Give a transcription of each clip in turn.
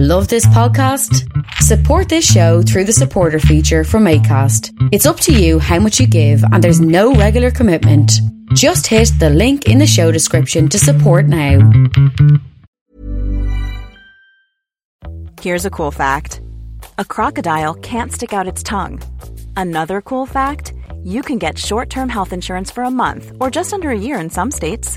Love this podcast? Support this show through the supporter feature from ACAST. It's up to you how much you give, and there's no regular commitment. Just hit the link in the show description to support now. Here's a cool fact a crocodile can't stick out its tongue. Another cool fact you can get short term health insurance for a month or just under a year in some states.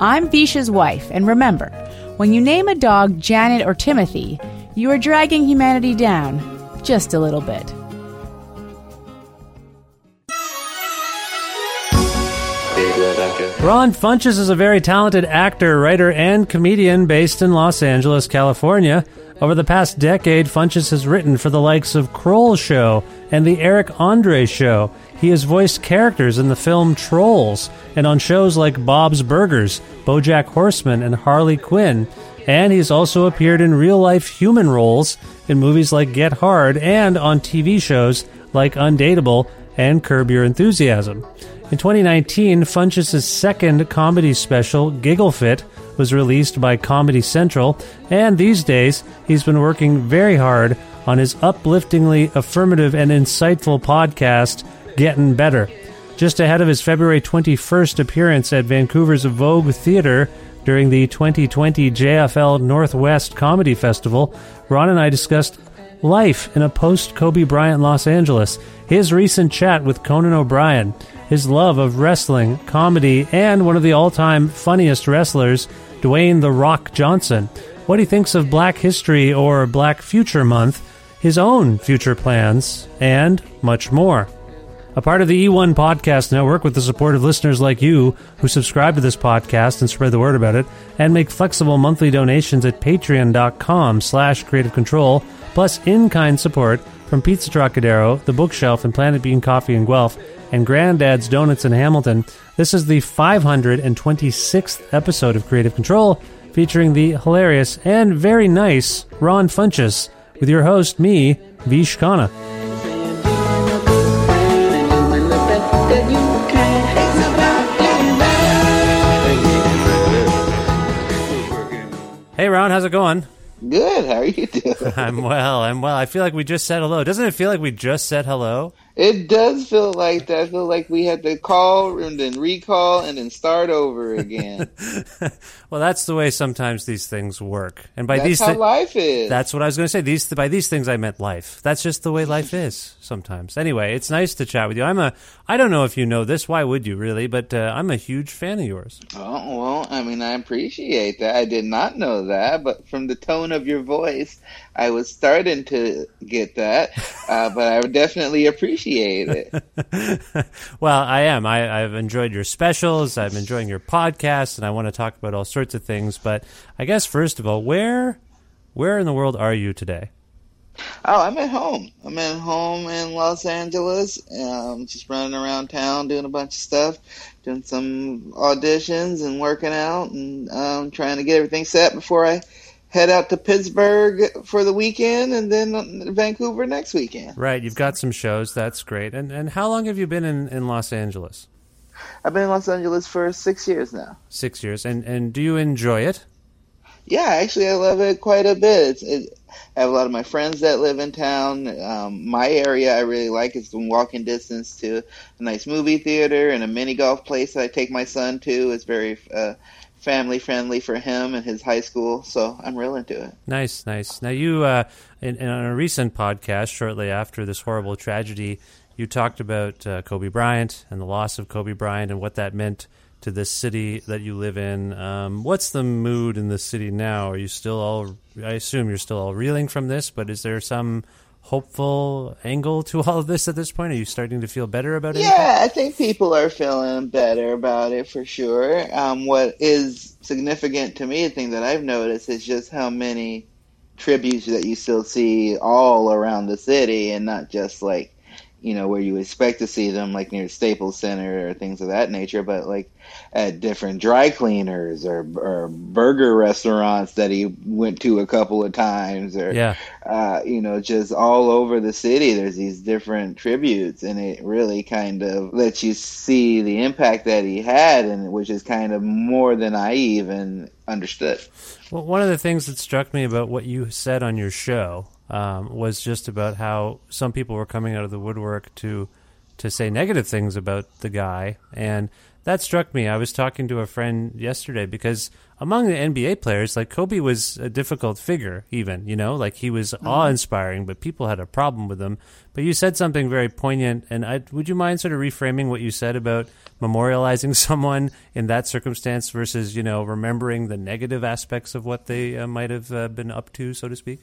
I'm Visha's wife, and remember, when you name a dog Janet or Timothy, you are dragging humanity down just a little bit. Ron Funches is a very talented actor, writer, and comedian based in Los Angeles, California. Over the past decade, Funches has written for the likes of Kroll Show and The Eric Andre Show. He has voiced characters in the film Trolls and on shows like Bob's Burgers, Bojack Horseman, and Harley Quinn. And he's also appeared in real life human roles in movies like Get Hard and on TV shows like Undateable and Curb Your Enthusiasm. In 2019, Funches' second comedy special, Giggle Fit, was released by Comedy Central, and these days he's been working very hard on his upliftingly affirmative and insightful podcast, Getting Better. Just ahead of his February 21st appearance at Vancouver's Vogue Theatre during the 2020 JFL Northwest Comedy Festival, Ron and I discussed life in a post Kobe Bryant Los Angeles, his recent chat with Conan O'Brien, his love of wrestling, comedy, and one of the all time funniest wrestlers, Dwayne The Rock Johnson, what he thinks of Black History or Black Future Month, his own future plans, and much more. A part of the E1 Podcast Network with the support of listeners like you who subscribe to this podcast and spread the word about it, and make flexible monthly donations at patreon.com slash kreative kontrol, plus in-kind support from Pizza Trocadero, The Bookshelf, and Planet Bean Coffee in Guelph, and Granddad's Donuts in Hamilton. This is the 526th episode of Kreative Kontrol, featuring the hilarious and very nice Ron Funches, with your host, me, Vish Khanna. Ron, how's it going? Good. How are you doing? I'm well. I'm well. I feel like we just said hello. Doesn't it feel like we just said hello? It does feel like that. I feel like we had to call and then recall and then start over again. well, that's the way sometimes these things work. And by that's these, how thi- life is. that's what I was going to say. These by these things I meant life. That's just the way life is sometimes. Anyway, it's nice to chat with you. I'm a. I don't know if you know this. Why would you really? But uh, I'm a huge fan of yours. Oh well, I mean, I appreciate that. I did not know that, but from the tone of your voice, I was starting to get that, uh, but I would definitely appreciate it. well, I am. I, I've enjoyed your specials. I'm enjoying your podcast, and I want to talk about all sorts of things. But I guess first of all, where where in the world are you today? Oh, I'm at home. I'm at home in Los Angeles. Um, just running around town doing a bunch of stuff, doing some auditions and working out and um, trying to get everything set before I head out to Pittsburgh for the weekend and then Vancouver next weekend. Right. You've got some shows. That's great. And and how long have you been in, in Los Angeles? I've been in Los Angeles for six years now. Six years. And and do you enjoy it? Yeah, actually, I love it quite a bit. It, I have a lot of my friends that live in town. Um, my area I really like is in walking distance to a nice movie theater and a mini golf place that I take my son to. It's very uh, family friendly for him and his high school, so I'm real into it. Nice, nice. Now you, uh, in, in on a recent podcast, shortly after this horrible tragedy, you talked about uh, Kobe Bryant and the loss of Kobe Bryant and what that meant to this city that you live in. Um, what's the mood in the city now? Are you still all? I assume you're still all reeling from this, but is there some hopeful angle to all of this at this point? Are you starting to feel better about it? Yeah, I think people are feeling better about it for sure. Um, what is significant to me, the thing that I've noticed, is just how many tributes that you still see all around the city, and not just like you know where you expect to see them like near Staples Center or things of that nature, but like at different dry cleaners or, or burger restaurants that he went to a couple of times, or yeah, uh, you know, just all over the city. There's these different tributes, and it really kind of lets you see the impact that he had, and which is kind of more than I even understood. Well, one of the things that struck me about what you said on your show um, was just about how some people were coming out of the woodwork to to say negative things about the guy, and that struck me. I was talking to a friend yesterday because among the NBA players, like Kobe was a difficult figure, even, you know, like he was mm-hmm. awe inspiring, but people had a problem with him. But you said something very poignant, and I, would you mind sort of reframing what you said about memorializing someone in that circumstance versus, you know, remembering the negative aspects of what they uh, might have uh, been up to, so to speak?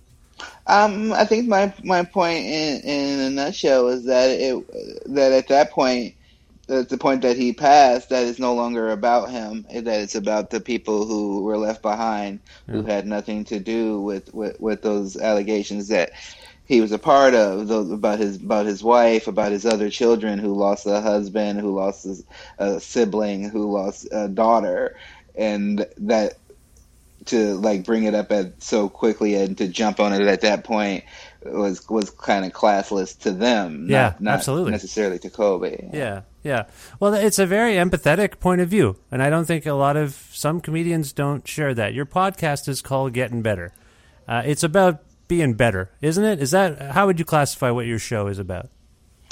Um, I think my my point in in a nutshell is that it that at that point, at the point that he passed, that it's no longer about him. That it's about the people who were left behind, yeah. who had nothing to do with, with with those allegations that he was a part of those, about his about his wife, about his other children who lost a husband, who lost a, a sibling, who lost a daughter, and that to like bring it up at so quickly and to jump on it at that point was was kind of classless to them. Yeah, not, absolutely. Necessarily to Kobe. Yeah, yeah. Well, it's a very empathetic point of view, and I don't think a lot of some comedians don't share that. Your podcast is called Getting Better. Uh, it's about being better, isn't it? Is that how would you classify what your show is about?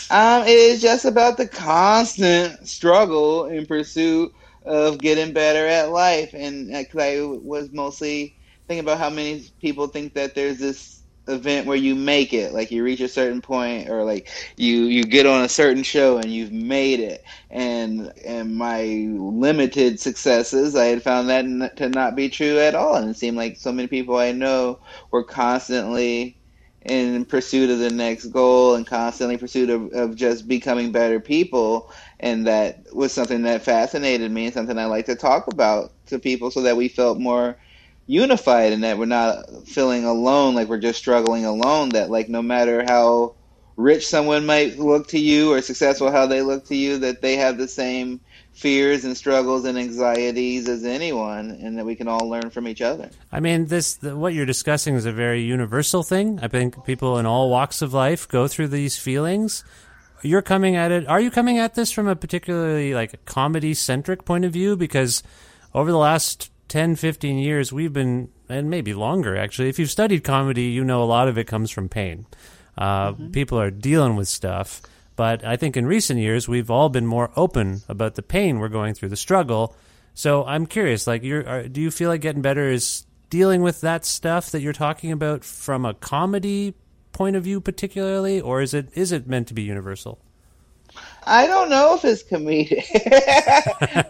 Um, it is just about the constant struggle in pursuit of getting better at life. And uh, because I was mostly thinking about how many people think that there's this event where you make it. Like you reach a certain point or like you you get on a certain show and you've made it. And and my limited successes i had found that to not be true at all. And it seemed like so many people i know were constantly in pursuit of the next goal and constantly pursuit of, of just becoming better people and that was something that fascinated me and something I like to talk about to people so that we felt more unified and that we're not feeling alone like we're just struggling alone that like no matter how rich someone might look to you or successful how they look to you that they have the same fears and struggles and anxieties as anyone and that we can all learn from each other. I mean this the, what you're discussing is a very universal thing. I think people in all walks of life go through these feelings you're coming at it. Are you coming at this from a particularly like comedy centric point of view? Because over the last 10, 15 years, we've been, and maybe longer actually, if you've studied comedy, you know a lot of it comes from pain. Uh, mm-hmm. People are dealing with stuff. But I think in recent years, we've all been more open about the pain we're going through, the struggle. So I'm curious, like, you're, are, do you feel like getting better is dealing with that stuff that you're talking about from a comedy point of view particularly, or is it is it meant to be universal? I don't know if it's comedic.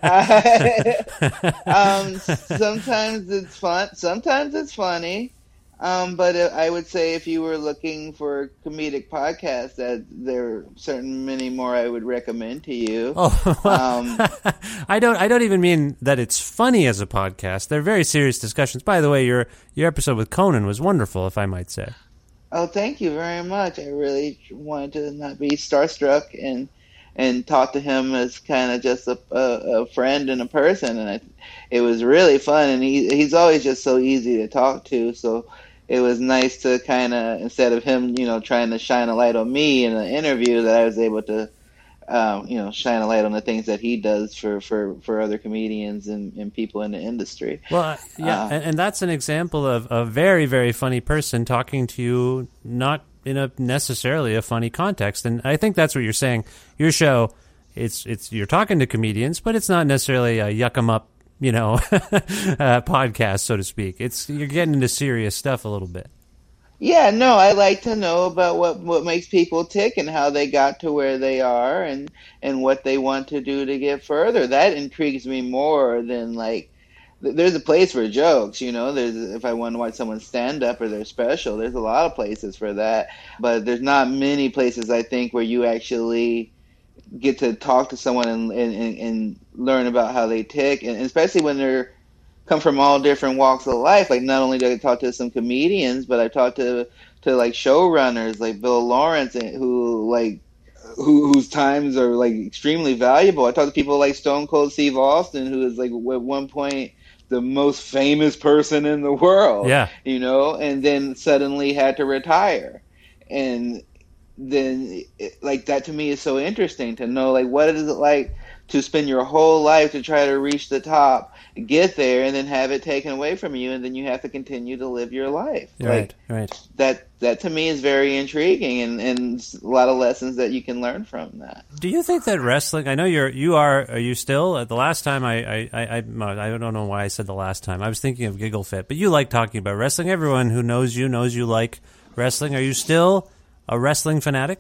um, sometimes it's fun. Sometimes it's funny. Um, but I would say if you were looking for comedic podcasts, that there are certain many more I would recommend to you. Oh, well, Um, I don't. I don't even mean that it's funny as a podcast. They're very serious discussions. By the way, your your episode with Conan was wonderful, if I might say. Oh, thank you very much. I really wanted to not be starstruck and and talk to him as kind of just a, a, a friend and a person, and I, it was really fun. And he he's always just so easy to talk to. So it was nice to kind of instead of him, you know, trying to shine a light on me in an interview, that I was able to. Um, you know, shine a light on the things that he does for, for, for other comedians and, and people in the industry. Well, yeah, Uh, and, and that's an example of a very, very funny person talking to you, not in a necessarily a funny context. And I think that's what you're saying. Your show, it's it's you're talking to comedians, but it's not necessarily a yuck 'em up, you know, uh, podcast, so to speak. It's you're getting into serious stuff a little bit. Yeah, no, I like to know about what what makes people tick and how they got to where they are and and what they want to do to get further. That intrigues me more than like there's a place for jokes, you know. There's if I want to watch someone stand up or they're special, there's a lot of places for that, but there's not many places I think where you actually get to talk to someone and and, and, learn about how they tick, and especially when they're come from all different walks of life. Like not only did I talk to some comedians, but I talked to to like showrunners like Bill Lawrence eh, who like who, whose times are like extremely valuable. I talked to people like Stone Cold Steve Austin, who is like at one point the most famous person in the world. Yeah. you know, and then suddenly had to retire, and then eh, like that to me is so interesting to know like what is it like to spend your whole life to try to reach the top, get there, and then have it taken away from you, and then you have to continue to live your life. Right, Like right. that that to me is very intriguing, and and a lot of lessons that you can learn from that. Do you think that wrestling? I know you're. You are. Are you still? uh, The last time I, I, I, I, I don't know why I said the last time. I was thinking of Giggle Fit, but you like talking about wrestling. Everyone who knows you knows you like wrestling. Are you still a wrestling fanatic?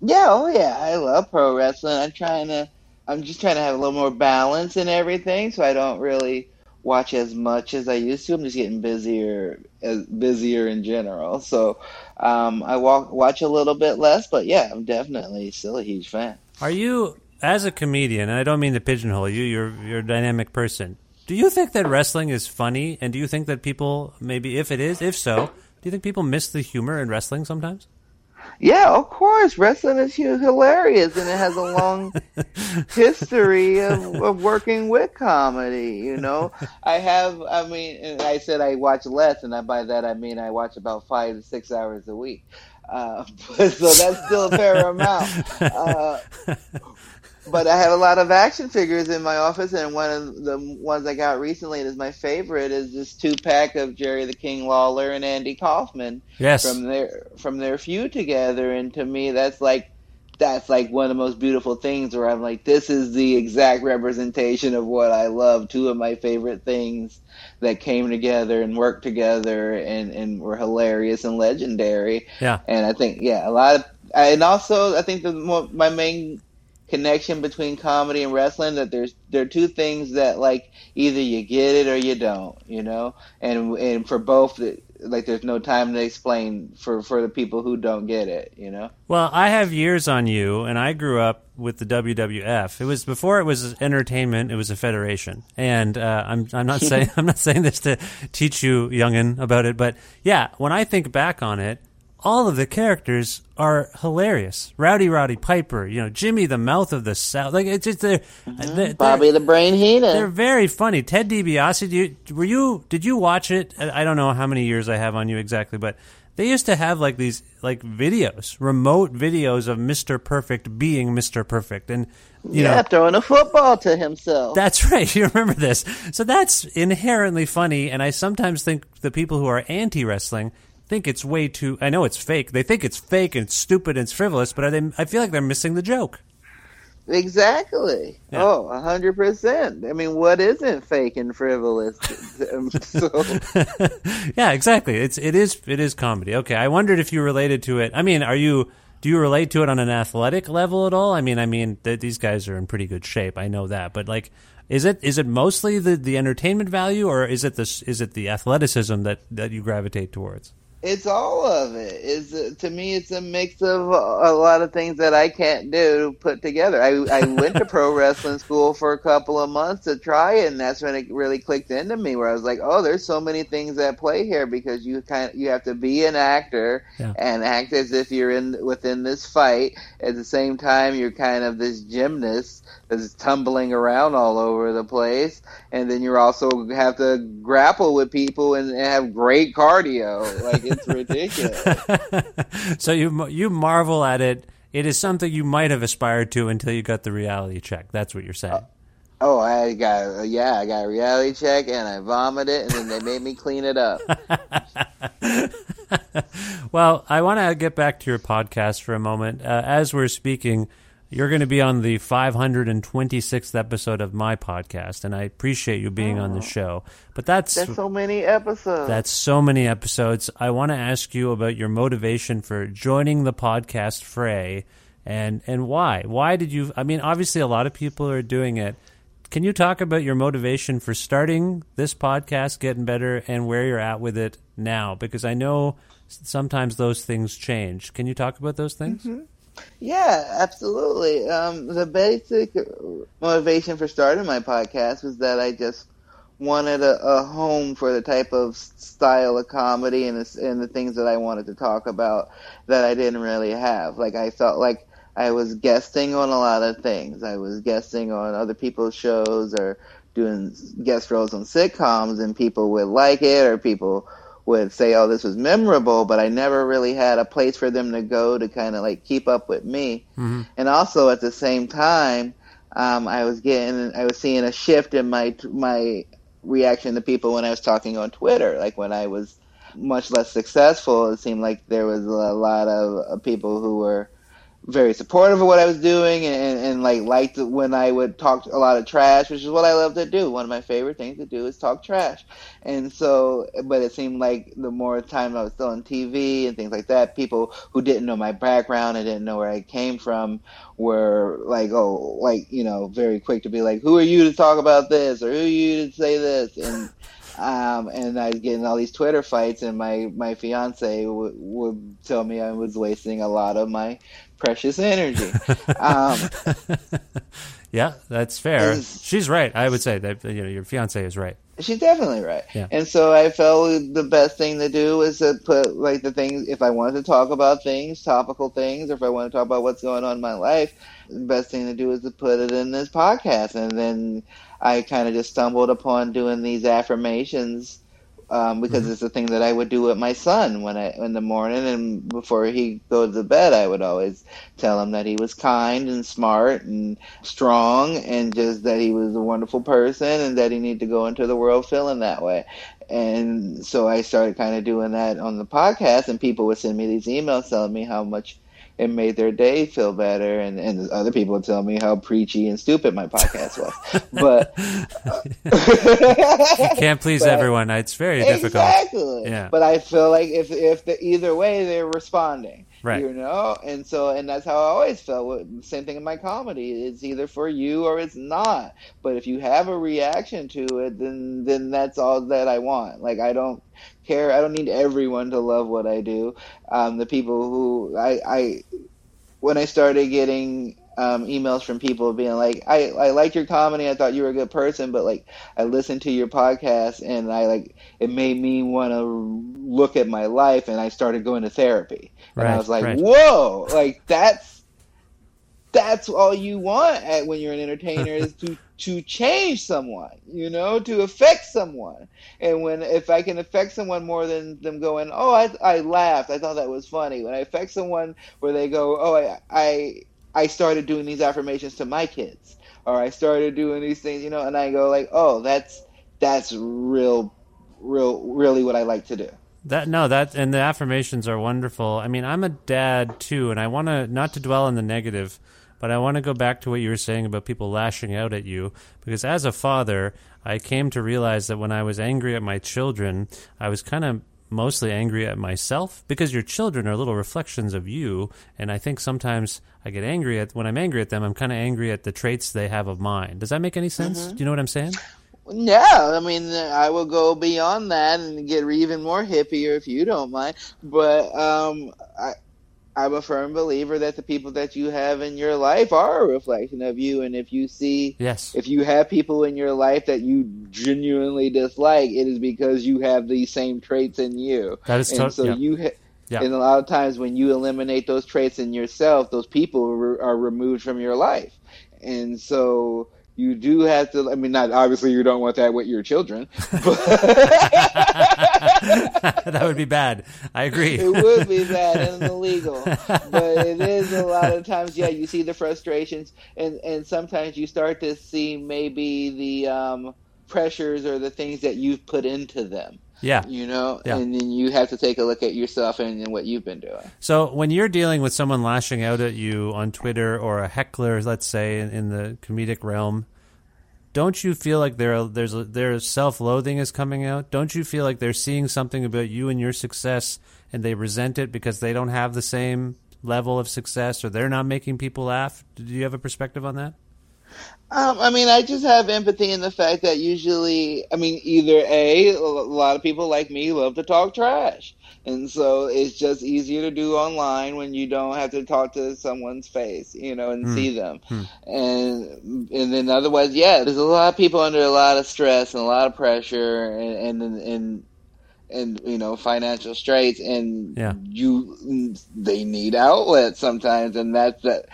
Yeah, oh yeah, I love pro wrestling. I'm trying to, I'm just trying to have a little more balance in everything, so I don't really watch as much as I used to. I'm just getting busier, as busier in general. So um, I walk, watch a little bit less, but yeah, I'm definitely still a huge fan. Are you, as a comedian, and I don't mean to pigeonhole you, you're you're a dynamic person. Do you think that wrestling is funny, and do you think that people maybe, if it is, if so, do you think people miss the humor in wrestling sometimes? Yeah, of course, wrestling is hilarious, and it has a long history of, of working with comedy. You know, I have. I mean, I said I watch less, and by that I mean I watch about five to six hours a week. Uh, but, so that's still a fair amount. Uh, but I have a lot of action figures in my office, and one of the ones I got recently that is my favorite is this two pack of Jerry the King Lawler and Andy Kaufman Yes. from their from their feud together, and to me that's like that's like one of the most beautiful things where I'm like, this is the exact representation of what I love. Two of my favorite things that came together and worked together and, and were hilarious and legendary. Yeah. And I think, yeah, a lot of, and also I think the my main connection between comedy and wrestling that there's there are two things that like either you get it or you don't, you know, and and for both like there's no time to explain for for the people who don't get it, you know. Well, I have years on you, and I grew up with the WWF. It was before it was entertainment; it was a federation. And uh, I'm I'm not saying I'm not saying this to teach you, youngin, about it, but yeah, when I think back on it, all of the characters are hilarious. Rowdy Roddy Piper, you know, Jimmy the Mouth of the South. Like it's just they're, mm-hmm. they're Bobby the Brain Heenan. they're very funny. Ted DiBiase, do you, were you? Did you watch it? I I don't know how many years I have on you exactly, but they used to have like these like videos, remote videos of Mister Perfect being Mister Perfect, and you yeah, know throwing a football to himself. that's right. You remember this? So that's inherently funny, and I sometimes think the people who are anti wrestling think it's way too. I know it's fake. They think it's fake and it's stupid and it's frivolous, but are they? I feel like they're missing the joke. Exactly. Yeah. Oh, a hundred percent. I mean, what isn't fake and frivolous? So, yeah, exactly. It's it is it is comedy. Okay, I wondered if you related to it. I mean, are you do you relate to it on an athletic level at all? I mean, I mean, th- these guys are in pretty good shape. I know that, but like, is it is it mostly the, the entertainment value, or is it this is it the athleticism that that you gravitate towards? It's all of it. Is to me, it's a mix of a lot of things that I can't do put together. I I went to pro wrestling school for a couple of months to try it, and that's when it really clicked into me. Where I was like, oh, there's so many things at play here because you kind of, you have to be an actor Yeah. and act as if you're in within this fight. At the same time, you're kind of this gymnast that's tumbling around all over the place, and then you also have to grapple with people and, and have great cardio. Like it's ridiculous. so you you marvel at it. It is something you might have aspired to until you got the reality check. That's what you're saying. Oh, I got yeah, I got a reality check and I vomited, and then they made me clean it up. Well, I want to get back to your podcast for a moment. Uh, as we're speaking, you're going to be on the 526th episode of my podcast, and I appreciate you being on the oh. show. But that's There's so many episodes. that's so many episodes. I want to ask you about your motivation for joining the podcast fray, and and why? Why did you? I mean, obviously, a lot of people are doing it. Can you talk about your motivation for starting this podcast, getting better, and where you're at with it now? Because I know sometimes those things change. Can you talk about those things? Mm-hmm. Yeah, absolutely. Um, the basic motivation for starting my podcast was that I just wanted a, a home for the type of style of comedy and the, and the things that I wanted to talk about that I didn't really have. Like I felt like I was guesting on a lot of things. I was guesting on other people's shows or doing guest roles on sitcoms, and people would like it or people would say, "Oh, this was memorable," but I never really had a place for them to go to kind of like keep up with me. And also at the same time, um, I was getting, I was seeing a shift in my my reaction to people when I was talking on Twitter. Like when I was much less successful, it seemed like there was a lot of uh, people who were very supportive of what I was doing and, and, like liked when I would talk a lot of trash, which is what I love to do. One of my favorite things to do is talk trash. And so, but it seemed like the more time I was still on TV and things like that, people who didn't know my background and didn't know where I came from were like, oh, like, you know, very quick to be like, who are you to talk about this or who are you to say this? And, um, and I was getting all these Twitter fights, and my my fiance w- would tell me I was wasting a lot of my precious energy. um, Yeah, that's fair. She's right. I would say that you know your fiance is right. she's definitely right. Yeah. And so I felt the best thing to do was to put like the things if I wanted to talk about things, topical things, or if I want to talk about what's going on in my life, the best thing to do is to put it in this podcast. And then I kind of just stumbled upon doing these affirmations um, because it's the thing that I would do with my son when I in the morning and before he goes to bed. I would always tell him that he was kind and smart and strong, and just that he was a wonderful person, and that he needed to go into the world feeling that way. And so I started kind of doing that on the podcast, and people would send me these emails telling me how much it made their day feel better, and, and other people would tell me how preachy and stupid my podcast was. But Can't please But- everyone. It's very difficult. Exactly. Yeah. But I feel like if if the either way they're responding. Right. You know? And so and that's how I always felt. Same thing in my comedy. It's either for you or it's not. But if you have a reaction to it then then that's all that I want. Like I don't care I don't need everyone to love what I do. Um the people who I I when I started getting um, emails from people being like, I, I like your comedy. I thought you were a good person, but like, I listened to your podcast and I like, it made me want to look at my life and I started going to therapy. And I was like, right. whoa, like that's, that's all you want at, when you're an entertainer is to, to change someone, you know, to affect someone. And when, if I can affect someone more than them going, oh, I, I laughed. I thought that was funny. When I affect someone where they go, oh, I, I, I started doing these affirmations to my kids, or I started doing these things, you know, and I go like, oh, that's that's real, real, really what I like to do. That no, that and the affirmations are wonderful. I mean, I'm a dad too, and I want to not to dwell on the negative, but I want to go back to what you were saying about people lashing out at you because as a father, I came to realize that when I was angry at my children, I was kind of mostly angry at myself because your children are little reflections of you. And I think sometimes I get angry at when I'm angry at them, I'm kind of angry at the traits they have of mine. Does that make any sense? Mm-hmm. Do you know what I'm saying? Yeah, I mean, I will go beyond that and get even more hippier if you don't mind. But um, I, I'm a firm believer that the people that you have in your life are a reflection of you. And if you see, Yes. if you have people in your life that you genuinely dislike, it is because you have these same traits in you. That is and so yeah. you. Ha- Yeah. And a lot of times, when you eliminate those traits in yourself, those people re- are removed from your life. And so you do have to. I mean, not obviously you don't want that with your children, but that would be bad. I agree. it would be bad and illegal. But it is a lot of times. Yeah, you see the frustrations, and and sometimes you start to see maybe the um, pressures or the things that you've put into them. Yeah. You know, Yeah. and then you have to take a look at yourself and, and what you've been doing. So when you're dealing with someone lashing out at you on Twitter or a heckler, let's say in, in the comedic realm, don't you feel like there there's their self-loathing is coming out? Don't you feel like they're seeing something about you and your success and they resent it because they don't have the same level of success or they're not making people laugh? Do you have a perspective on that? Um, I mean, I just have empathy in the fact that usually, I mean, either A, a lot of people like me love to talk trash. And so it's just easier to do online when you don't have to talk to someone's face, you know, and hmm. see them. Hmm. And and then otherwise, yeah, there's a lot of people under a lot of stress and a lot of pressure and and and, and you know financial straits. And Yeah. you they need outlets sometimes. And that's that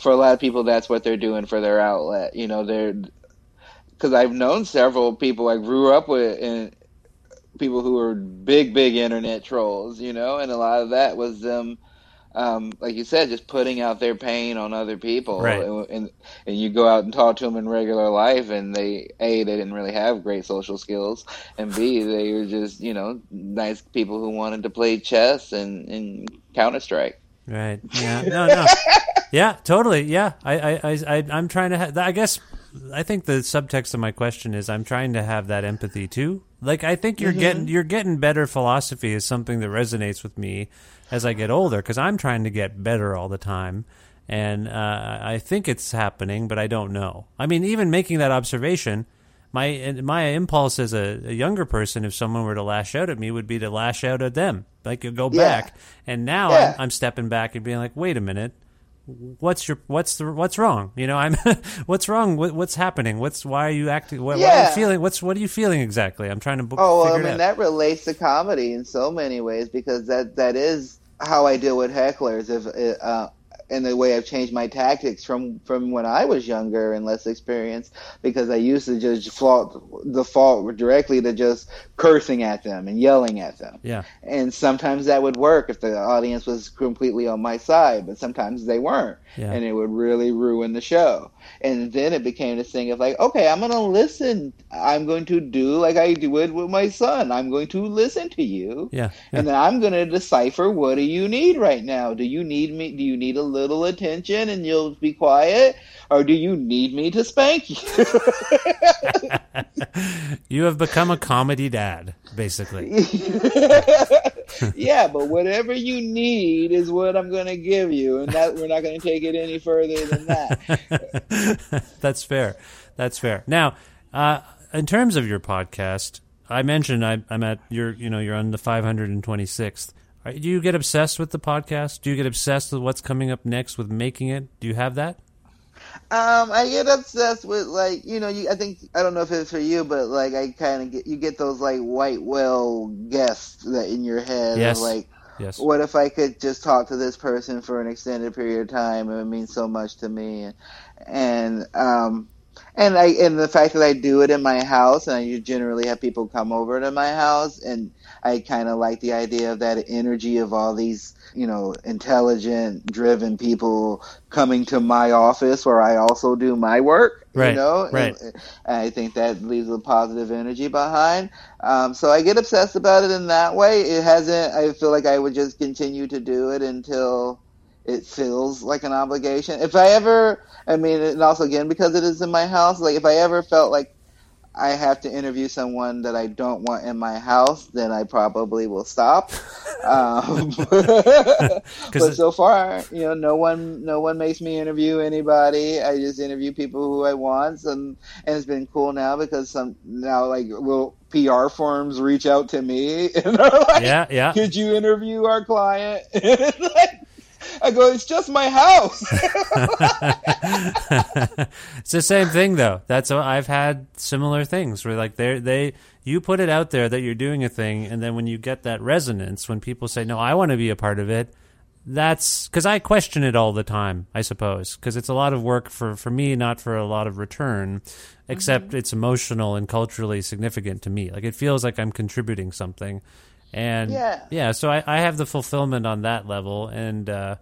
for a lot of people that's what they're doing for their outlet. You know they're because i've known several people i grew up with and people who were big big internet trolls you know and a lot of that was them um, like you said, just putting out their pain on other people, Right. and, and and you go out and talk to them in regular life, and they a they didn't really have great social skills, and b they were just you know nice people who wanted to play chess and and Counter Strike. Right. Yeah. No. No. yeah. Totally. Yeah. I. I. I. I'm trying to. Ha- I guess. I think the subtext of my question is I'm trying to have that empathy too. Like I think you're getting you're getting better. Philosophy is something that resonates with me as I get older because I'm trying to get better all the time, and uh, I think it's happening, but I don't know. I mean, even making that observation. My my impulse as a, a younger person, if someone were to lash out at me, would be to lash out at them, like you go Yeah. back. And now Yeah. I'm, I'm stepping back and being like, wait a minute, what's your what's the what's wrong? You know, I'm what's wrong? What, what's happening? What's why are you acting? What, what are Yeah. you feeling? What's what are you feeling exactly? I'm trying to book, Oh, well, I mean that relates to comedy in so many ways because that that is how I deal with hecklers. If uh, and the way I've changed my tactics from from when I was younger and less experienced, because I used to just fault default directly to just cursing at them and yelling at them. yeah, And sometimes that would work if the audience was completely on my side, but sometimes they weren't. Yeah. And it would really ruin the show. And then it became this thing of like, okay, I'm going to listen. I'm going to do like I do it with my son. I'm going to listen to you. yeah, yeah. And then I'm going to decipher what do you need right now? Do you need me? Do you need a little attention and you'll be quiet? Or do you need me to spank you? you have become a comedy dad, basically. yeah, but whatever you need is what I'm going to give you, and that we're not going to take it any further than that. That's fair. That's fair. Now, uh, in terms of your podcast, I mentioned I, I'm at you're you know you're on the 526th. Are, do you get obsessed with the podcast? Do you get obsessed with what's coming up next with making it? Do you have that? Um, I get obsessed with like you know, you, I think I don't know if it's for you, but like I kind of get you get those like white whale guests that in your head Yes. of like. Yes. What if I could just talk to this person for an extended period of time? It would mean so much to me, and and um, and I and the fact that I do it in my house, and I generally have people come over to my house, and I kind of like the idea of that energy of all these you know intelligent, driven people coming to my office where I also do my work. Right, You know, right. And I think that leaves a positive energy behind. Um, so I get obsessed about it in that way. It hasn't. I feel like I would just continue to do it until it feels like an obligation. If I ever, I mean, and also again because it is in my house. Like if I ever felt like I have to interview someone that I don't want in my house, then I probably will stop. Um, but so far, you know, no one, no one makes me interview anybody. I just interview people who I want, and and it's been cool now because some now like will PR firms reach out to me and are like, yeah, yeah, could you interview our client? I go, it's just my house. it's the same thing though. That's I've had similar things where like they they you put it out there that you're doing a thing, and then when you get that resonance, when people say, "No, I want to be a part of it," that's because I question it all the time. I suppose because it's a lot of work for for me, not for a lot of return. Except mm-hmm. it's emotional and culturally significant to me. Like it feels like I'm contributing something and yeah, yeah so I, I have the fulfillment on that level and uh,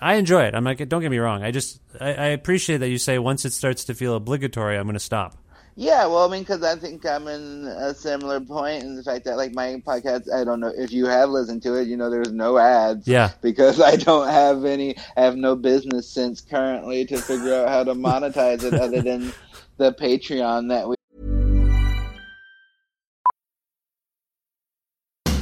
i enjoy it i'm like don't get me wrong i just I, I appreciate that you say once it starts to feel obligatory i'm going to stop yeah, well, I mean, because I think I'm in a similar point in the fact that, like, my podcast, I don't know if you have listened to it, you know, there's no ads. Yeah. Because I don't have any, I have no business sense currently to figure out how to monetize it other than the Patreon that we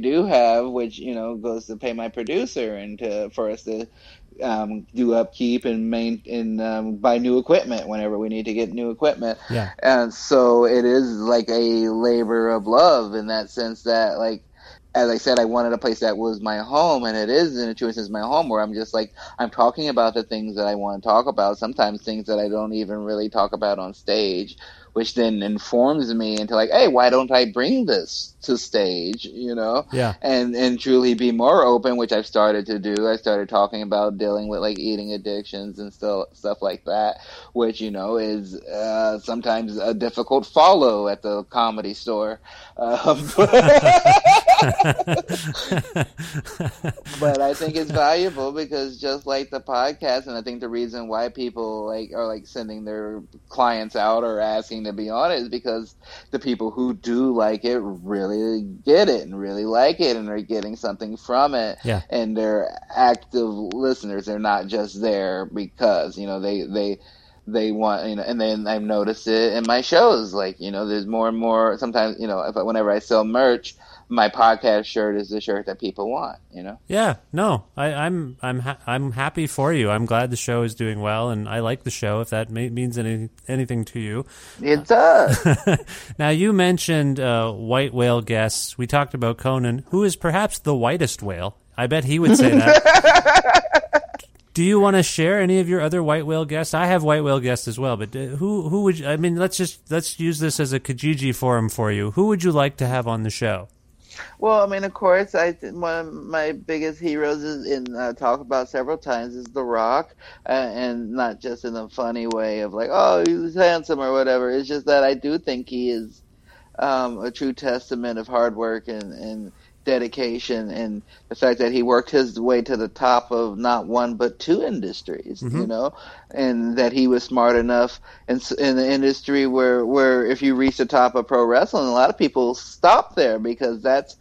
do have, which you know goes to pay my producer and to, for us to um, do upkeep and main and um, buy new equipment whenever we need to get new equipment. Yeah. And so it is like a labor of love in that sense that like as I said, I wanted a place that was my home, and it is in a true sense my home, where I'm just like I'm talking about the things that I want to talk about. Sometimes things that I don't even really talk about on stage, which then informs me into like, hey, why don't I bring this to stage, you know? Yeah. And and truly be more open, which I've started to do. I started talking about dealing with like eating addictions and still stuff like that, which you know is uh, sometimes a difficult follow at the comedy store. Um, but, but I think it's valuable because just like the podcast, and I think the reason why people like are like sending their clients out or asking to be is because the people who do like it really get it and really like it and are getting something from it. Yeah. And they're active listeners. They're not just there because, you know, they, they, they want you know and then i've noticed it in my shows like you know there's more and more sometimes you know if whenever i sell merch my podcast shirt is the shirt that people want. You know. Yeah. No, I, am I'm I'm, ha- I'm happy for you. I'm glad the show is doing well, and I like the show. If that may- means any anything to you, it does. now you mentioned uh, white whale guests. We talked about Conan, who is perhaps the whitest whale. I bet he would say that. Do you want to share any of your other white whale guests? I have white whale guests as well, but uh, who who would you, I mean? Let's just let's use this as a Kijiji forum for you. Who would you like to have on the show? Well, I mean, of course, I one of my biggest heroes is in uh, talk about several times is The Rock, uh, and not just in a funny way of like, oh, he's handsome or whatever. It's just that I do think he is um, a true testament of hard work and and dedication and the fact that he worked his way to the top of not one but two industries mm-hmm. you know and that he was smart enough in, in the industry where where if you reach the top of pro wrestling a lot of people stop there because that's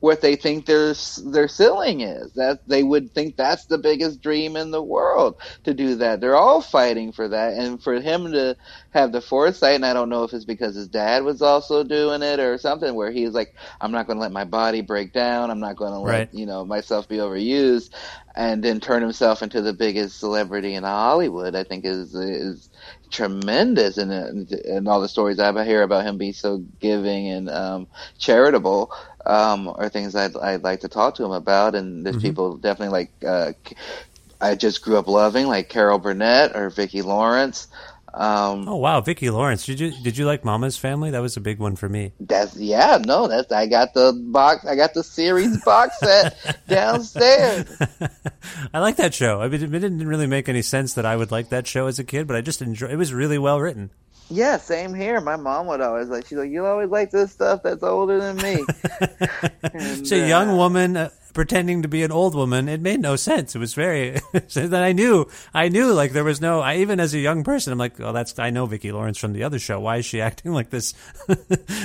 what they think their their ceiling is. That they would think that's the biggest dream in the world to do that. They're all fighting for that, and for him to have the foresight, and I don't know if it's because his dad was also doing it or something, where he's like, "I'm not going to let my body break down. I'm not going to let you know myself be overused." and then turn himself into the biggest celebrity in Hollywood. I think is is tremendous, and and all the stories I hear about him being so giving and um, charitable um, are things I'd I'd like to talk to him about. And there's Mhm. people definitely like uh, I just grew up loving, like Carol Burnett or Vicki Lawrence. Um, Oh wow, Vicki Lawrence. Did you did you like Mama's Family? That was a big one for me. That's yeah, no, that's I got the box, I got the series box set downstairs. I like that show. I mean, it didn't really make any sense that I would like that show as a kid, but I just enjoy. It was really well written. Yeah, same here. My mom would always like, she's like, you always like this stuff that's older than me. And, It's a uh, young woman uh, pretending to be an old woman. It made no sense. It was very. so then I knew, I knew, like there was no. I even as a young person, I'm like, oh, that's. I know Vicki Lawrence from the other show. Why is she acting like this?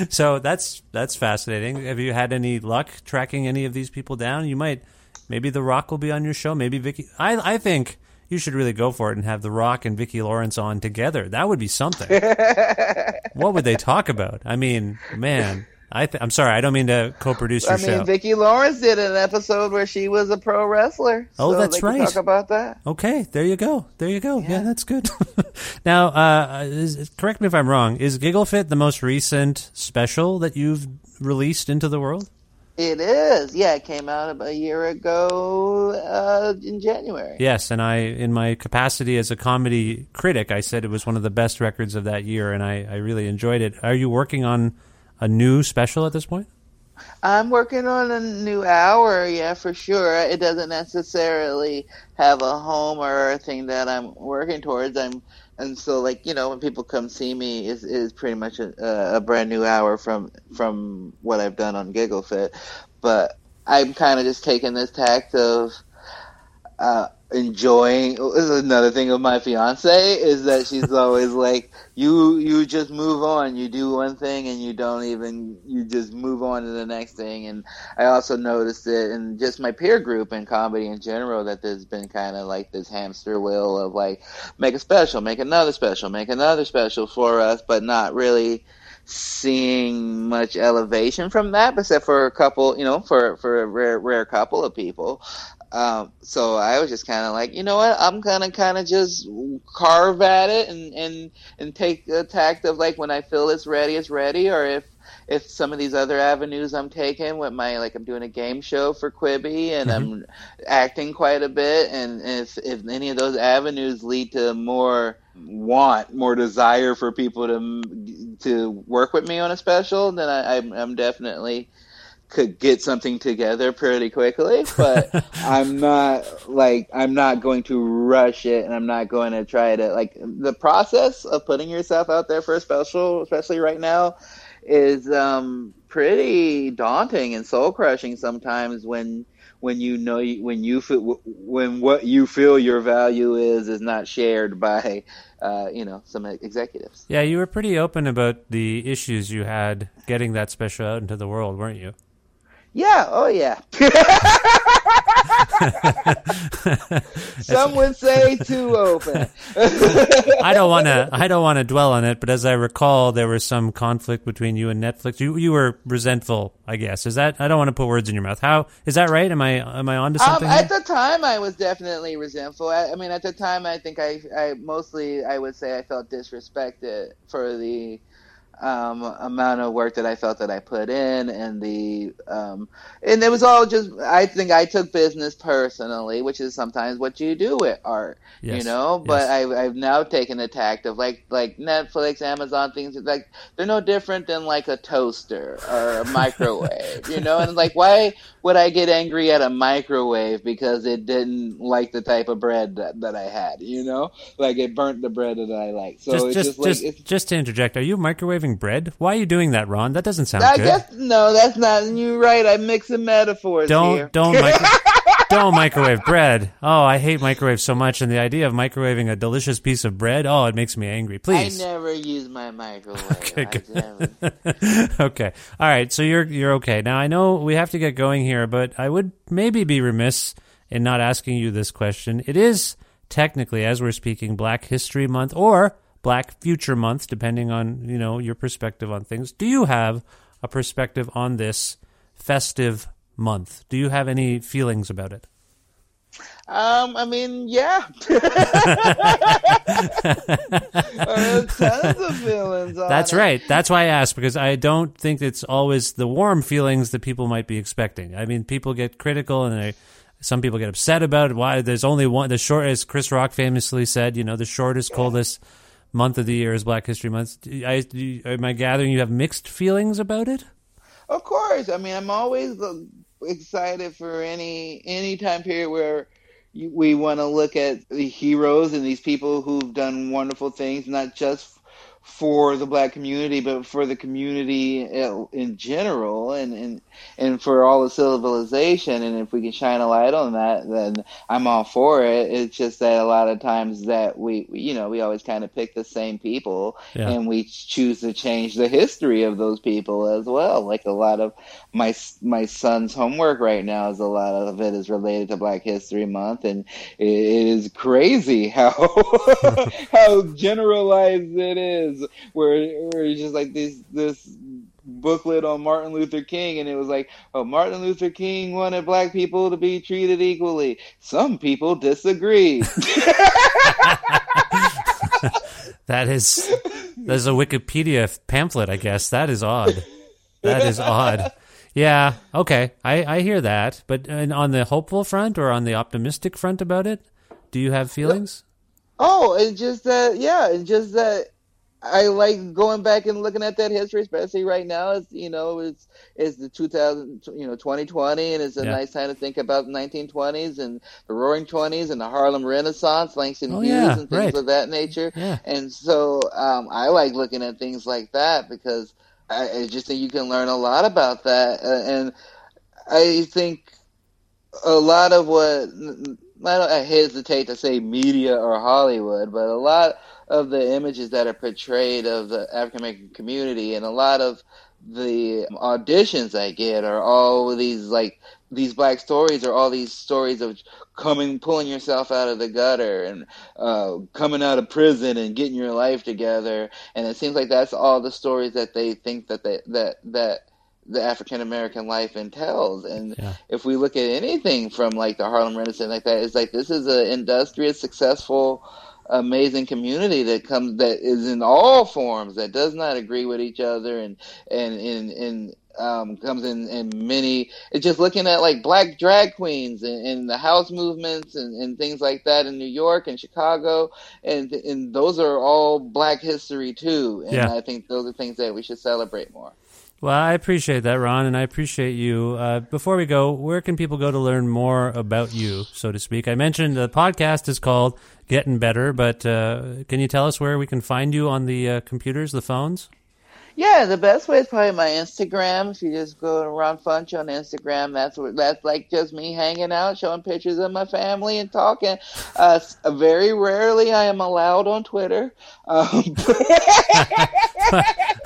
so that's that's fascinating. Have you had any luck tracking any of these people down? You might. Maybe The Rock will be on your show. Maybe Vicki. I I think you should really go for it and have The Rock and Vicki Lawrence on together. That would be something. what would they talk about? I mean, man. I th- I'm sorry. I don't mean to co-produce your I mean, show. Vicki Lawrence did an episode where she was a pro wrestler. Oh, so that's right. Talk about that. Okay, there you go. There you go. Yeah, that's good. now, uh, is, correct me if I'm wrong. Is Gigglefit the most recent special that you've released into the world? It is. Yeah, it came out a year ago uh, in January. Yes, and I, in my capacity as a comedy critic, I said it was one of the best records of that year, and I, I really enjoyed it. Are you working on a new special at this point? I'm working on a new hour, yeah, for sure. It doesn't necessarily have a home or a thing that I'm working towards. I'm, and so like you know, when people come see me, is is pretty much a, a brand new hour from from what I've done on Gigglefit. But I'm kind of just taking this tact of uh, enjoying. Is another thing of my fiance is that she's always like, you you just move on. You do one thing and you don't even you just move on to the next thing. And I also noticed it in just my peer group and comedy in general that there's been kind of like this hamster wheel of like make a special, make another special, make another special for us, but not really seeing much elevation from that, except for a couple, you know, for for a rare rare couple of people. Um, so I was just kind of like, you know what, I'm gonna kind of just carve at it and and and take the tact of like when I feel it's ready, it's ready, or if if some of these other avenues I'm taking with my like I'm doing a game show for Quibi and I'm acting quite a bit, and if if any of those avenues lead to more want, more desire for people to to work with me on a special, then I, I'm I'm definitely could get something together pretty quickly, but I'm not like I'm not going to rush it and I'm not going to try to like the process of putting yourself out there for a special, especially right now, is um pretty daunting and soul crushing sometimes when when you know when you feel when what you feel your value is is not shared by uh, you know some executives. Yeah, you were pretty open about the issues you had getting that special out into the world, weren't you? Yeah, oh yeah. Some would say too open. I don't want to. I don't want to dwell on it, but as I recall, there was some conflict between you and Netflix. You you were resentful, I guess. Is that? I don't want to put words in your mouth. How is that right? Am I am I onto Um, something? at here? the time, I was definitely resentful. I, I mean, at the time, I think I, I mostly, I would say, I felt disrespected for the um, amount of work that I felt that I put in, and the, um, and it was all just. I think I took business personally, which is sometimes what you do with art, you know. But yes. I, I've now taken the tact of like, like Netflix, Amazon, things like they're no different than like a toaster or a microwave, you know. And like, why would I get angry at a microwave because it didn't like the type of bread that, that I had, you know? Like it burnt the bread that I like. So just it's just just, like just, it's, just to interject, are you microwaving bread? Why are you doing that, Ron? That doesn't sound I good. guess no, that's not. You're right. I'm mixing metaphors don't here. don't micro- don't microwave bread. Oh, I hate microwaves so much, and the idea of microwaving a delicious piece of bread, oh, it makes me angry. Please. I never use my microwave. Okay, good. okay. All right. So you're you're okay. Now I know we have to get going here, but I would maybe be remiss in not asking you this question. It is technically, as we're speaking, Black History Month or Black Future Month, depending on you know your perspective on things. Do you have a perspective on this festive month? Do you have any feelings about it? Um, I mean, yeah. Tons of feelings. on That's it. right. That's why I asked because I don't think it's always the warm feelings that people might be expecting. I mean, people get critical and they, some people get upset about it. Why there's only one the short as Chris Rock famously said, you know, the shortest, coldest month of the year is Black History Month. I, am I gathering you have mixed feelings about it? Of course. I mean, I'm always uh, excited for any any time period where we want to look at the heroes and these people who've done wonderful things, not just for the black community, but for the community in general, and and and for all of civilization. And if we can shine a light on that, then I'm all for it. It's just that a lot of times that we, you know, we always kind of pick the same people, Yeah. and we choose to change the history of those people as well. Like a lot of my my son's homework right now is a lot of it is related to Black History Month, and it, it is crazy how how generalized it is. Where where it's just like this this booklet on Martin Luther King, and it was like, oh, Martin Luther King wanted black people to be treated equally. Some people disagree. That is there's a Wikipedia pamphlet, I guess. That is odd. That is odd. Yeah, okay. I, I hear that. But on the hopeful front or on the optimistic front about it, do you have feelings? Oh, it's just that, yeah, it's just that I like going back and looking at that history, especially right now. It's you know, it's it's the 2000, you know, 2020, and it's a Yeah. nice time to think about the 1920s and the Roaring Twenties and the Harlem Renaissance, Langston Oh, Hughes, yeah, and things right. of that nature. Yeah. And so um, I like looking at things like that because I, I just think you can learn a lot about that, uh, and I think a lot of what I, don't, I hesitate to say media or Hollywood, but a lot of the images that are portrayed of the African American community and a lot of the auditions I get are all these like these black stories are all these stories of coming pulling yourself out of the gutter and uh, coming out of prison and getting your life together. And it seems like that's all the stories that they think that they that that the African American life entails. And Yeah. if we look at anything from like the Harlem Renaissance like that, it's like this is an industrious, successful, amazing community that comes that is in all forms that does not agree with each other and and and and um, comes in in many. It's just looking at like black drag queens and, and the house movements and, and things like that in New York and Chicago, and and those are all Black history too. And Yeah. I think those are things that we should celebrate more. Well, I appreciate that, Ron, and I appreciate you. Uh, before we go, where can people go to learn more about you, so to speak? I mentioned the podcast is called Getting Better, but uh, can you tell us where we can find you on the uh, computers, the phones? Yeah, the best way is probably my Instagram. If you just go to Ron Funches on Instagram, that's what that's like just me hanging out, showing pictures of my family and talking. Uh, very rarely I am allowed on Twitter. Um,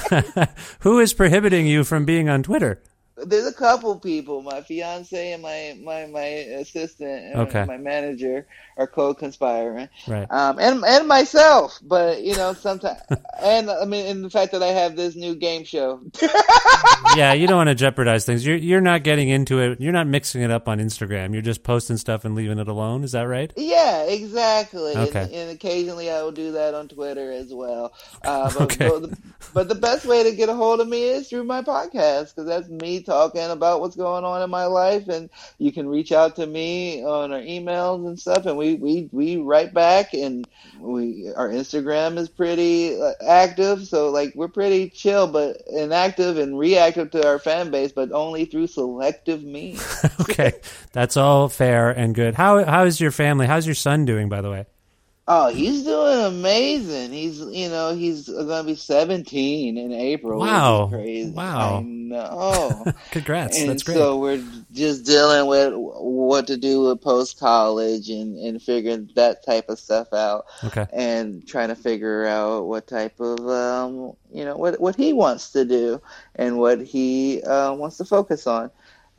Who is prohibiting you from being on Twitter? There's a couple people, my fiance and my my my assistant, and Okay. my manager are co-conspiring. Right. um, and and myself. But you know, sometimes, and I mean, and the fact that I have this new game show. yeah, you don't want to jeopardize things. You're you're not getting into it. You're not mixing it up on Instagram. You're just posting stuff and leaving it alone. Is that right? Yeah, exactly. Okay. And, and occasionally I will do that on Twitter as well. Uh, but, Okay. but, the, but the best way to get a hold of me is through my podcast because that's me talking about what's going on in my life, and you can reach out to me on our emails and stuff, and we we we write back, and we our Instagram is pretty uh, active, so like we're pretty chill, but inactive and reactive to our fan base, but only through selective means. okay, that's all fair and good. How how is your family? How's your son doing, by the way? Oh, he's doing amazing. He's, you know, he's gonna be 17 in April. Wow. crazy. Wow. I know. Congrats, and that's great. so we're just dealing with what to do with post college and and figuring that type of stuff out. Okay. And trying to figure out what type of, um, you know, what what he wants to do and what he uh, wants to focus on.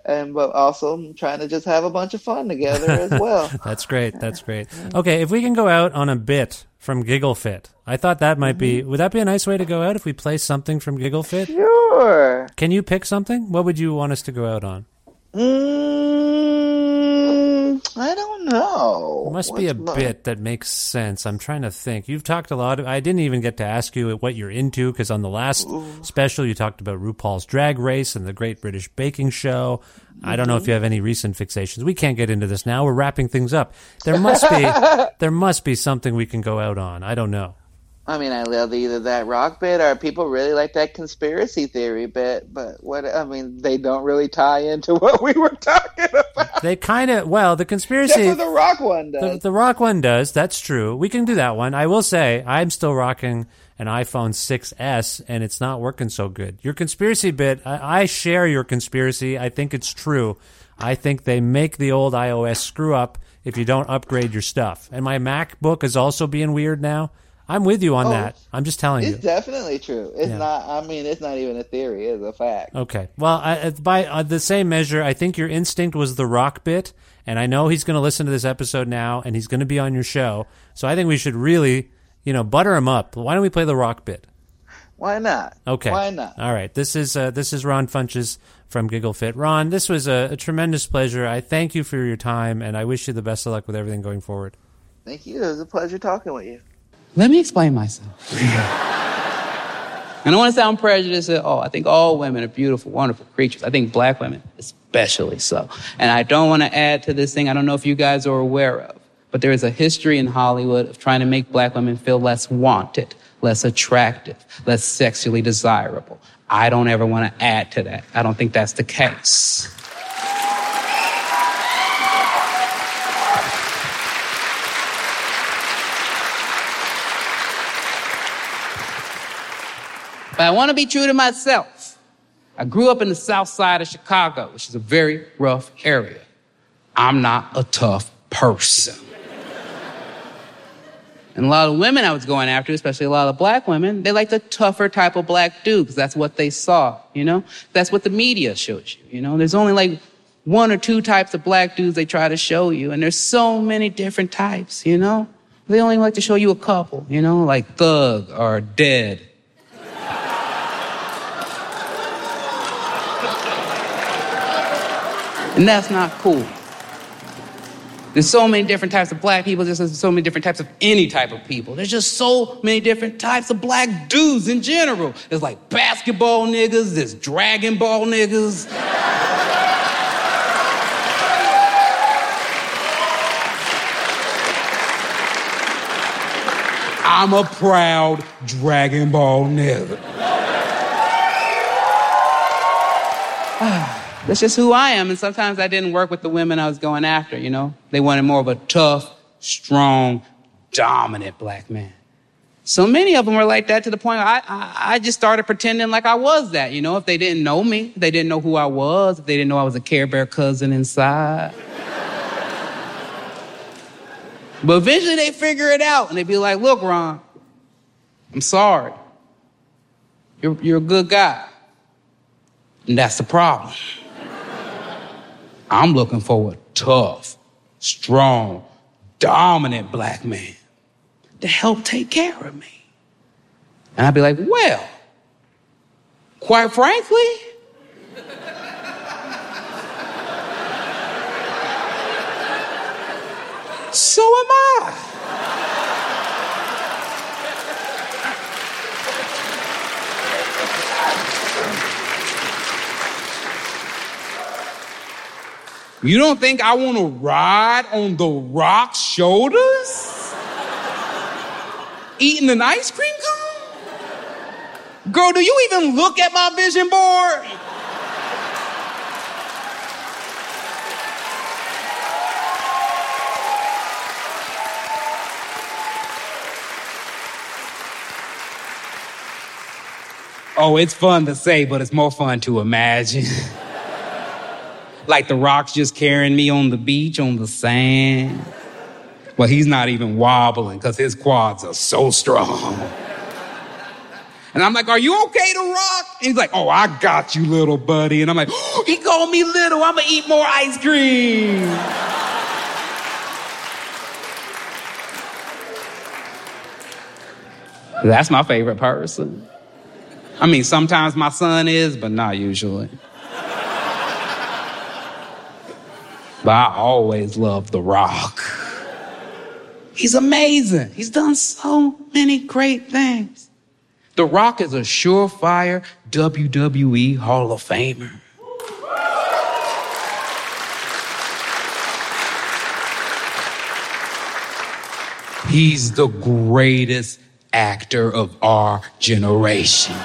And but also trying to just have a bunch of fun together as well. That's great. That's great. Okay, if we can go out on a bit from Giggle Fit, I thought that might be. Would that be a nice way to go out if we play something from Giggle Fit? Sure. Can you pick something? What would you want us to go out on? Mm, I don't know. It must be a bit that makes sense. I'm trying to think. You've talked a lot. Of, I didn't even get to ask you what you're into because on the last special you talked about RuPaul's Drag Race and the Great British Baking Show. I don't know if you have any recent fixations. We can't get into this now. We're wrapping things up. There must be there must be something we can go out on. I don't know. I mean, I love either that rock bit or people really like that conspiracy theory bit. But what I mean, they don't really tie into what we were talking about. They kind of well, the conspiracy. the rock one The, does. the rock one does. That's true. We can do that one. I will say, I'm still rocking an iPhone 6S, and it's not working so good. Your conspiracy bit, I, I share your conspiracy. I think it's true. I think they make the old iOS screw up if you don't upgrade your stuff. And my MacBook is also being weird now. I'm with you on Oh, that. I'm just telling you. It's definitely true. It's Yeah. not. I mean, it's not even a theory. It's a fact. Okay. Well, I, by uh, the same measure, I think your instinct was the rock bit, and I know he's going to listen to this episode now, and he's going to be on your show. So I think we should really, you know, butter him up. Why don't we play the rock bit? Why not? Okay. Why not? All right. This is uh, this is Ron Funches from Giggle Fit. Ron, this was a, a tremendous pleasure. I thank you for your time, and I wish you the best of luck with everything going forward. Thank you. It was a pleasure talking with you. Let me explain myself. I don't want to sound prejudiced at all. I think all women are beautiful, wonderful creatures. I think black women especially so. And I don't want to add to this thing I don't know if you guys are aware of, but there is a history in Hollywood of trying to make black women feel less wanted, less attractive, less sexually desirable. I don't ever want to add to that. I don't think that's the case. But I want to be true to myself. I grew up in the south side of Chicago, which is a very rough area. I'm not a tough person. And a lot of women I was going after, especially a lot of black women, they like the tougher type of black dude because that's what they saw, you know? That's what the media shows you, you know? There's only like one or two types of black dudes they try to show you, and there's so many different types, you know? They only like to show you a couple, you know, like thug or dead. And that's not cool. There's so many different types of black people. There's so many different types of any type of people. There's just so many different types of black dudes in general. There's like basketball niggas, there's Dragon Ball niggas. I'm a proud Dragon Ball nigga. That's just who I am. And sometimes I didn't work with the women I was going after, you know? They wanted more of a tough, strong, dominant black man. So many of them were like that to the point I, I, I just started pretending like I was that, you know? If they didn't know me, they didn't know who I was, if they didn't know I was a Care Bear cousin inside. but eventually they figure it out and they'd be like, look, Ron, I'm sorry. You're, you're a good guy. And that's the problem. I'm looking for a tough, strong, dominant black man to help take care of me. And I'd be like, well, quite frankly, so am I. You don't think I want to ride on the rock's shoulders? Eating an ice cream cone? Girl, do you even look at my vision board? Oh, it's fun to say, but it's more fun to imagine. like the rocks just carrying me on the beach on the sand. Well, he's not even wobbling because his quads are so strong. And I'm like, Are you okay to rock? And he's like, Oh, I got you, little buddy. And I'm like, oh, He called me little. I'm going to eat more ice cream. That's my favorite person. I mean, sometimes my son is, but not usually. But I always loved The Rock. He's amazing. He's done so many great things. The Rock is a surefire WWE Hall of Famer. He's the greatest actor of our generation.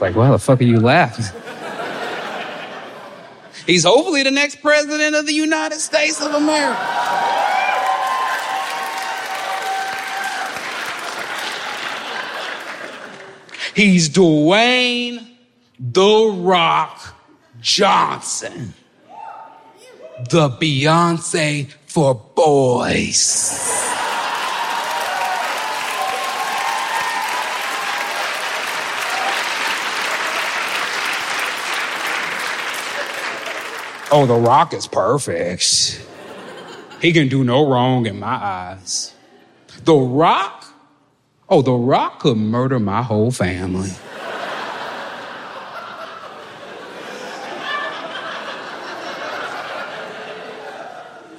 It's like, why the fuck are you laughing? He's hopefully the next president of the United States of America. He's Dwayne The Rock Johnson, the Beyonce for boys. Oh, The Rock is perfect. He can do no wrong in my eyes. The Rock? Oh, The Rock could murder my whole family.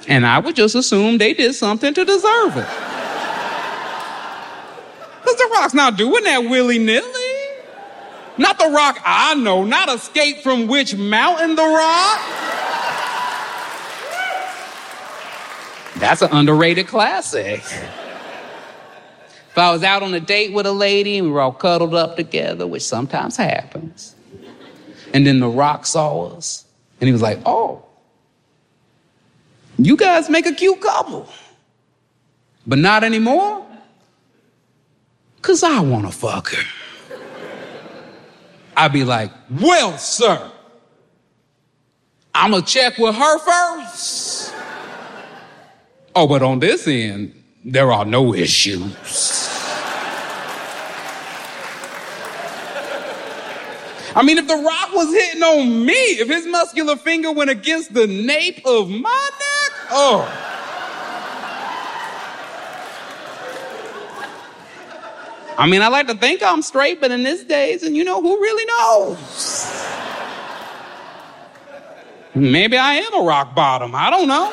And I would just assume they did something to deserve it. Because The Rock's not doing that willy nilly. Not The Rock I know, not Escape from Witch Mountain, The Rock. That's an underrated classic. If I was out on a date with a lady and we were all cuddled up together, which sometimes happens, and then The Rock saw us, and he was like, oh, you guys make a cute couple. But not anymore. Cause I wanna fuck her. I'd be like, well, sir, I'ma check with her first. Oh, but on this end, there are no issues. I mean, if The Rock was hitting on me, if his muscular finger went against the nape of my neck, oh. I mean, I like to think I'm straight, but in these days, and you know, who really knows? Maybe I am a rock bottom. I don't know.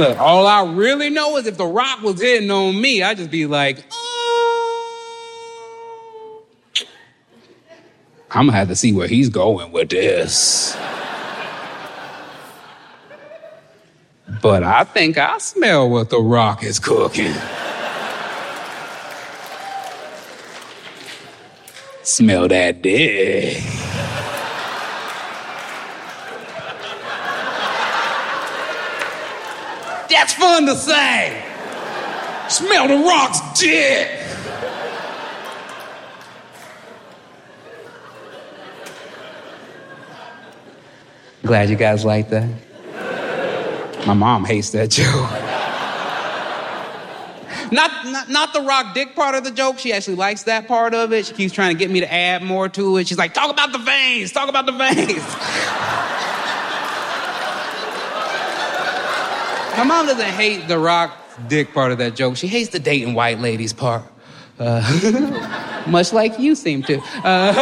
Look, all I really know is if The Rock was hitting on me, I'd just be like, oh. I'm gonna have to see where he's going with this. But I think I smell what The Rock is cooking. Smell that dick. That's fun to say. Smell the rock's dick. Glad you guys like that. My mom hates that joke. Not, not, not the rock dick part of the joke. She actually likes that part of it. She keeps trying to get me to add more to it. She's like, talk about the veins, talk about the veins. My mom doesn't hate the rock dick part of that joke. She hates the dating white ladies part. Uh, much like you seem to. Uh,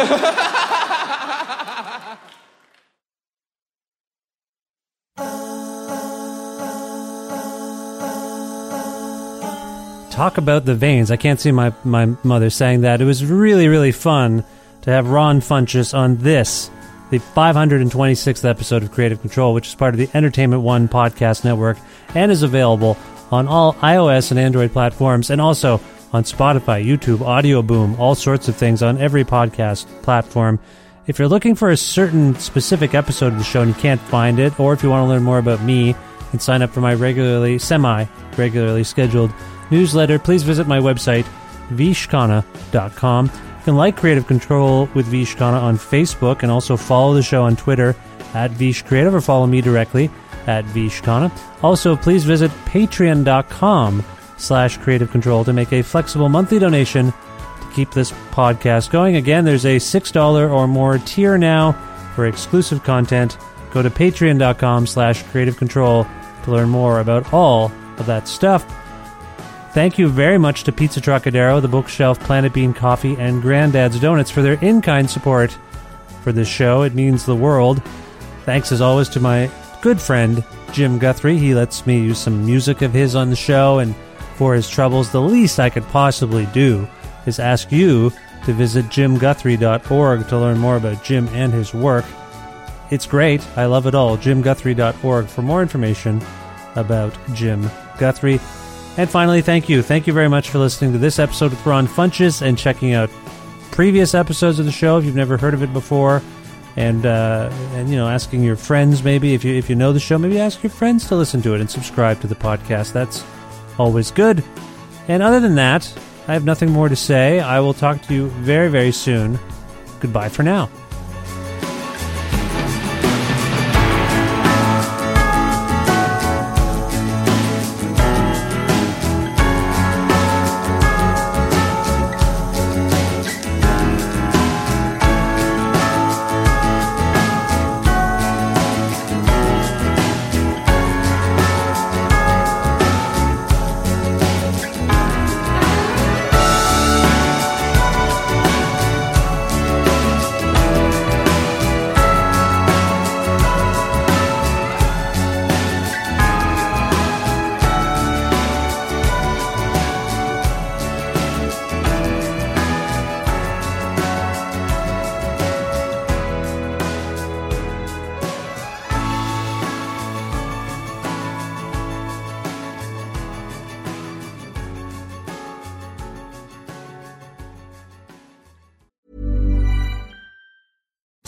Talk about the veins. I can't see my, my mother saying that. It was really, really fun to have Ron Funches on this, the 526th episode of Kreative Kontrol, which is part of the Entertainment One podcast network and is available on all iOS and Android platforms and also on Spotify, YouTube, Audio Boom, all sorts of things on every podcast platform. If you're looking for a certain specific episode of the show and you can't find it, or if you want to learn more about me and sign up for my regularly, semi regularly scheduled newsletter, please visit my website, vishkhanna.com. Can like Kreative Kontrol with Vish Khanna on Facebook and also follow the show on Twitter at Vish Creative or follow me directly at vishkhanna. Also, please visit patreon.com slash kreative kontrol to make a flexible monthly donation to keep this podcast going. Again, there's a $6 or more tier now for exclusive content. Go to patreon.com slash kreative kontrol to learn more about all of that stuff. Thank you very much to Pizza Trocadero, the bookshelf, Planet Bean Coffee, and Granddad's Donuts for their in kind support for this show. It means the world. Thanks as always to my good friend Jim Guthrie. He lets me use some music of his on the show, and for his troubles, the least I could possibly do is ask you to visit jimguthrie.org to learn more about Jim and his work. It's great. I love it all. jimguthrie.org for more information about Jim Guthrie. And finally, thank you. Thank you very much for listening to this episode with Ron Funches and checking out previous episodes of the show if you've never heard of it before. And uh, and you know, asking your friends maybe if you if you know the show, maybe ask your friends to listen to it and subscribe to the podcast. That's always good. And other than that, I have nothing more to say. I will talk to you very very soon. Goodbye for now.